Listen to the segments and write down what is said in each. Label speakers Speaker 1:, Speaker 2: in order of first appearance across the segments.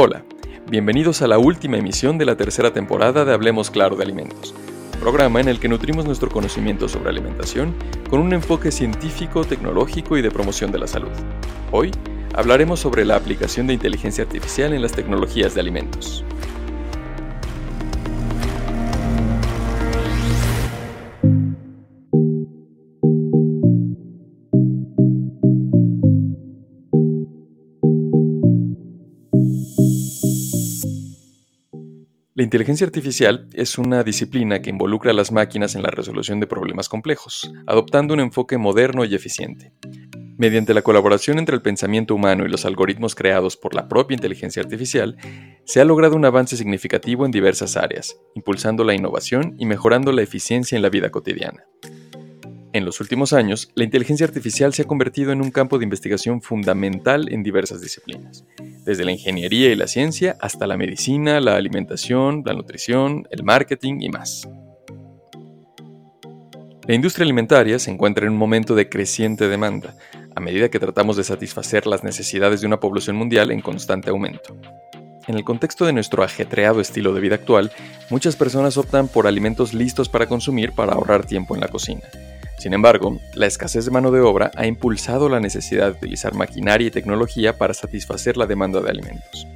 Speaker 1: Hola, bienvenidos a la última emisión de la tercera temporada de Hablemos Claro de Alimentos, programa en el que nutrimos nuestro conocimiento sobre alimentación con un enfoque científico, tecnológico y de promoción de la salud. Hoy hablaremos sobre la aplicación de inteligencia artificial en las tecnologías de alimentos. La inteligencia artificial es una disciplina que involucra a las máquinas en la resolución de problemas complejos, adoptando un enfoque moderno y eficiente. Mediante la colaboración entre el pensamiento humano y los algoritmos creados por la propia inteligencia artificial, se ha logrado un avance significativo en diversas áreas, impulsando la innovación y mejorando la eficiencia en la vida cotidiana. En los últimos años, la inteligencia artificial se ha convertido en un campo de investigación fundamental en diversas disciplinas, desde la ingeniería y la ciencia hasta la medicina, la alimentación, la nutrición, el marketing y más. La industria alimentaria se encuentra en un momento de creciente demanda, a medida que tratamos de satisfacer las necesidades de una población mundial en constante aumento. En el contexto de nuestro ajetreado estilo de vida actual, muchas personas optan por alimentos listos para consumir para ahorrar tiempo en la cocina. Sin embargo, la escasez de mano de obra ha impulsado la necesidad de utilizar maquinaria y tecnología para satisfacer la demanda de alimentos.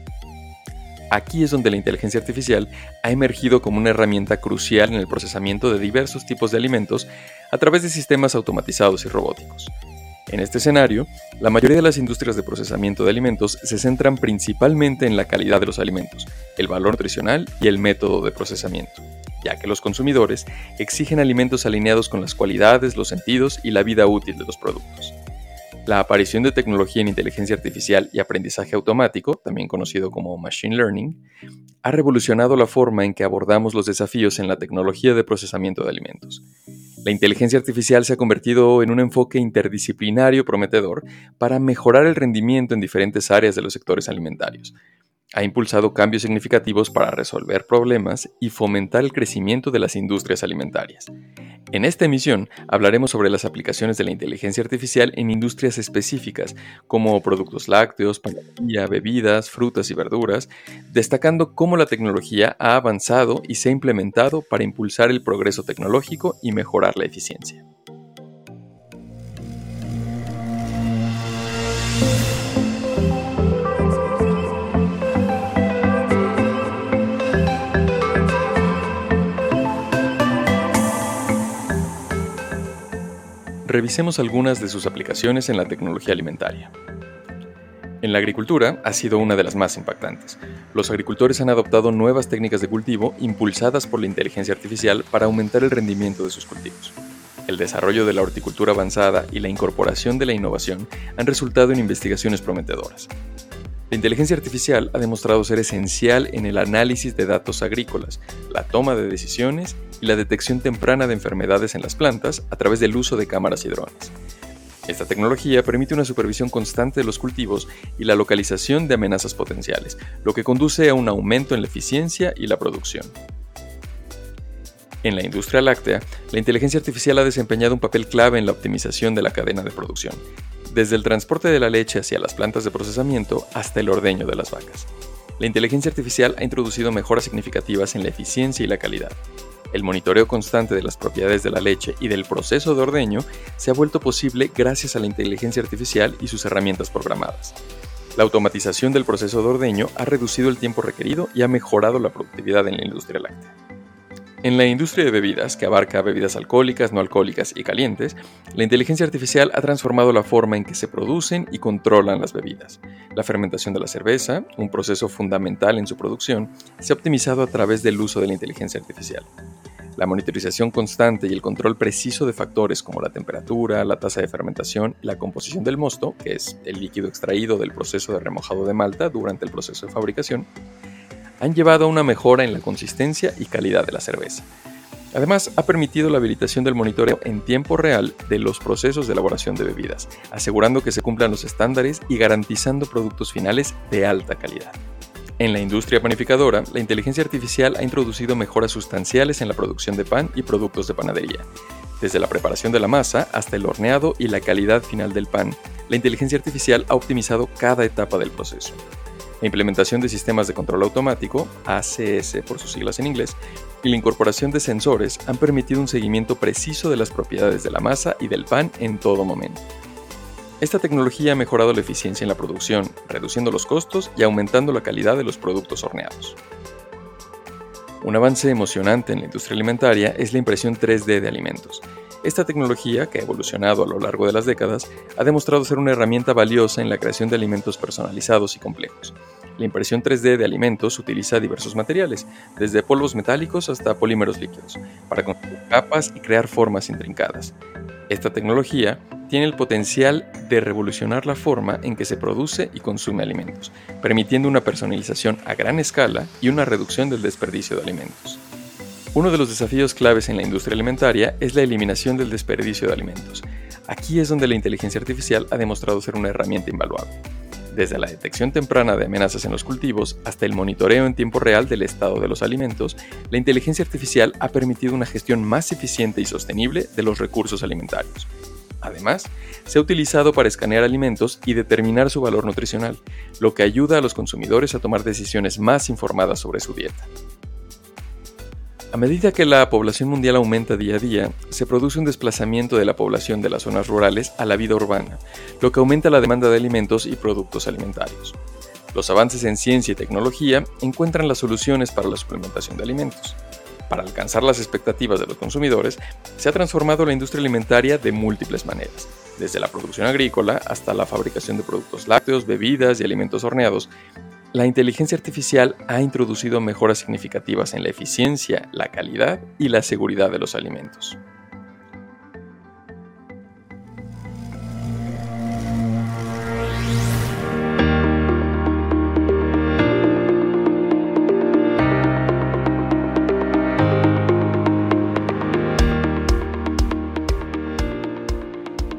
Speaker 1: Aquí es donde la inteligencia artificial ha emergido como una herramienta crucial en el procesamiento de diversos tipos de alimentos a través de sistemas automatizados y robóticos. En este escenario, la mayoría de las industrias de procesamiento de alimentos se centran principalmente en la calidad de los alimentos, el valor nutricional y el método de procesamiento ya que los consumidores exigen alimentos alineados con las cualidades, los sentidos y la vida útil de los productos. La aparición de tecnología en inteligencia artificial y aprendizaje automático, también conocido como Machine Learning, ha revolucionado la forma en que abordamos los desafíos en la tecnología de procesamiento de alimentos. La inteligencia artificial se ha convertido en un enfoque interdisciplinario prometedor para mejorar el rendimiento en diferentes áreas de los sectores alimentarios, ha impulsado cambios significativos para resolver problemas y fomentar el crecimiento de las industrias alimentarias. En esta emisión hablaremos sobre las aplicaciones de la inteligencia artificial en industrias específicas, como productos lácteos, panadería, bebidas, frutas y verduras, destacando cómo la tecnología ha avanzado y se ha implementado para impulsar el progreso tecnológico y mejorar la eficiencia. Revisemos algunas de sus aplicaciones en la tecnología alimentaria. En la agricultura ha sido una de las más impactantes. Los agricultores han adoptado nuevas técnicas de cultivo impulsadas por la inteligencia artificial para aumentar el rendimiento de sus cultivos. El desarrollo de la horticultura avanzada y la incorporación de la innovación han resultado en investigaciones prometedoras. La inteligencia artificial ha demostrado ser esencial en el análisis de datos agrícolas, la toma de decisiones y la detección temprana de enfermedades en las plantas a través del uso de cámaras y drones. Esta tecnología permite una supervisión constante de los cultivos y la localización de amenazas potenciales, lo que conduce a un aumento en la eficiencia y la producción. En la industria láctea, la inteligencia artificial ha desempeñado un papel clave en la optimización de la cadena de producción, desde el transporte de la leche hacia las plantas de procesamiento hasta el ordeño de las vacas. La inteligencia artificial ha introducido mejoras significativas en la eficiencia y la calidad. El monitoreo constante de las propiedades de la leche y del proceso de ordeño se ha vuelto posible gracias a la inteligencia artificial y sus herramientas programadas. La automatización del proceso de ordeño ha reducido el tiempo requerido y ha mejorado la productividad en la industria láctea. En la industria de bebidas, que abarca bebidas alcohólicas, no alcohólicas y calientes, la inteligencia artificial ha transformado la forma en que se producen y controlan las bebidas. La fermentación de la cerveza, un proceso fundamental en su producción, se ha optimizado a través del uso de la inteligencia artificial. La monitorización constante y el control preciso de factores como la temperatura, la tasa de fermentación y la composición del mosto, que es el líquido extraído del proceso de remojado de malta durante el proceso de fabricación, han llevado a una mejora en la consistencia y calidad de la cerveza. Además, ha permitido la habilitación del monitoreo en tiempo real de los procesos de elaboración de bebidas, asegurando que se cumplan los estándares y garantizando productos finales de alta calidad. En la industria panificadora, la inteligencia artificial ha introducido mejoras sustanciales en la producción de pan y productos de panadería. Desde la preparación de la masa hasta el horneado y la calidad final del pan, la inteligencia artificial ha optimizado cada etapa del proceso. La implementación de sistemas de control automático, ACS por sus siglas en inglés, y la incorporación de sensores han permitido un seguimiento preciso de las propiedades de la masa y del pan en todo momento. Esta tecnología ha mejorado la eficiencia en la producción, reduciendo los costos y aumentando la calidad de los productos horneados. Un avance emocionante en la industria alimentaria es la impresión 3D de alimentos. Esta tecnología, que ha evolucionado a lo largo de las décadas, ha demostrado ser una herramienta valiosa en la creación de alimentos personalizados y complejos. La impresión 3D de alimentos utiliza diversos materiales, desde polvos metálicos hasta polímeros líquidos, para construir capas y crear formas intrincadas. Esta tecnología tiene el potencial de revolucionar la forma en que se produce y consume alimentos, permitiendo una personalización a gran escala y una reducción del desperdicio de alimentos. Uno de los desafíos claves en la industria alimentaria es la eliminación del desperdicio de alimentos. Aquí es donde la inteligencia artificial ha demostrado ser una herramienta invaluable. Desde la detección temprana de amenazas en los cultivos hasta el monitoreo en tiempo real del estado de los alimentos, la inteligencia artificial ha permitido una gestión más eficiente y sostenible de los recursos alimentarios. Además, se ha utilizado para escanear alimentos y determinar su valor nutricional, lo que ayuda a los consumidores a tomar decisiones más informadas sobre su dieta. A medida que la población mundial aumenta día a día, se produce un desplazamiento de la población de las zonas rurales a la vida urbana, lo que aumenta la demanda de alimentos y productos alimentarios. Los avances en ciencia y tecnología encuentran las soluciones para la suplementación de alimentos. Para alcanzar las expectativas de los consumidores, se ha transformado la industria alimentaria de múltiples maneras, desde la producción agrícola hasta la fabricación de productos lácteos, bebidas y alimentos horneados, la inteligencia artificial ha introducido mejoras significativas en la eficiencia, la calidad y la seguridad de los alimentos.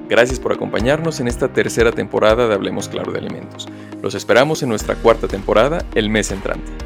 Speaker 1: Gracias por acompañarnos en esta tercera temporada de Hablemos Claro de Alimentos. Los esperamos en nuestra cuarta temporada el mes entrante.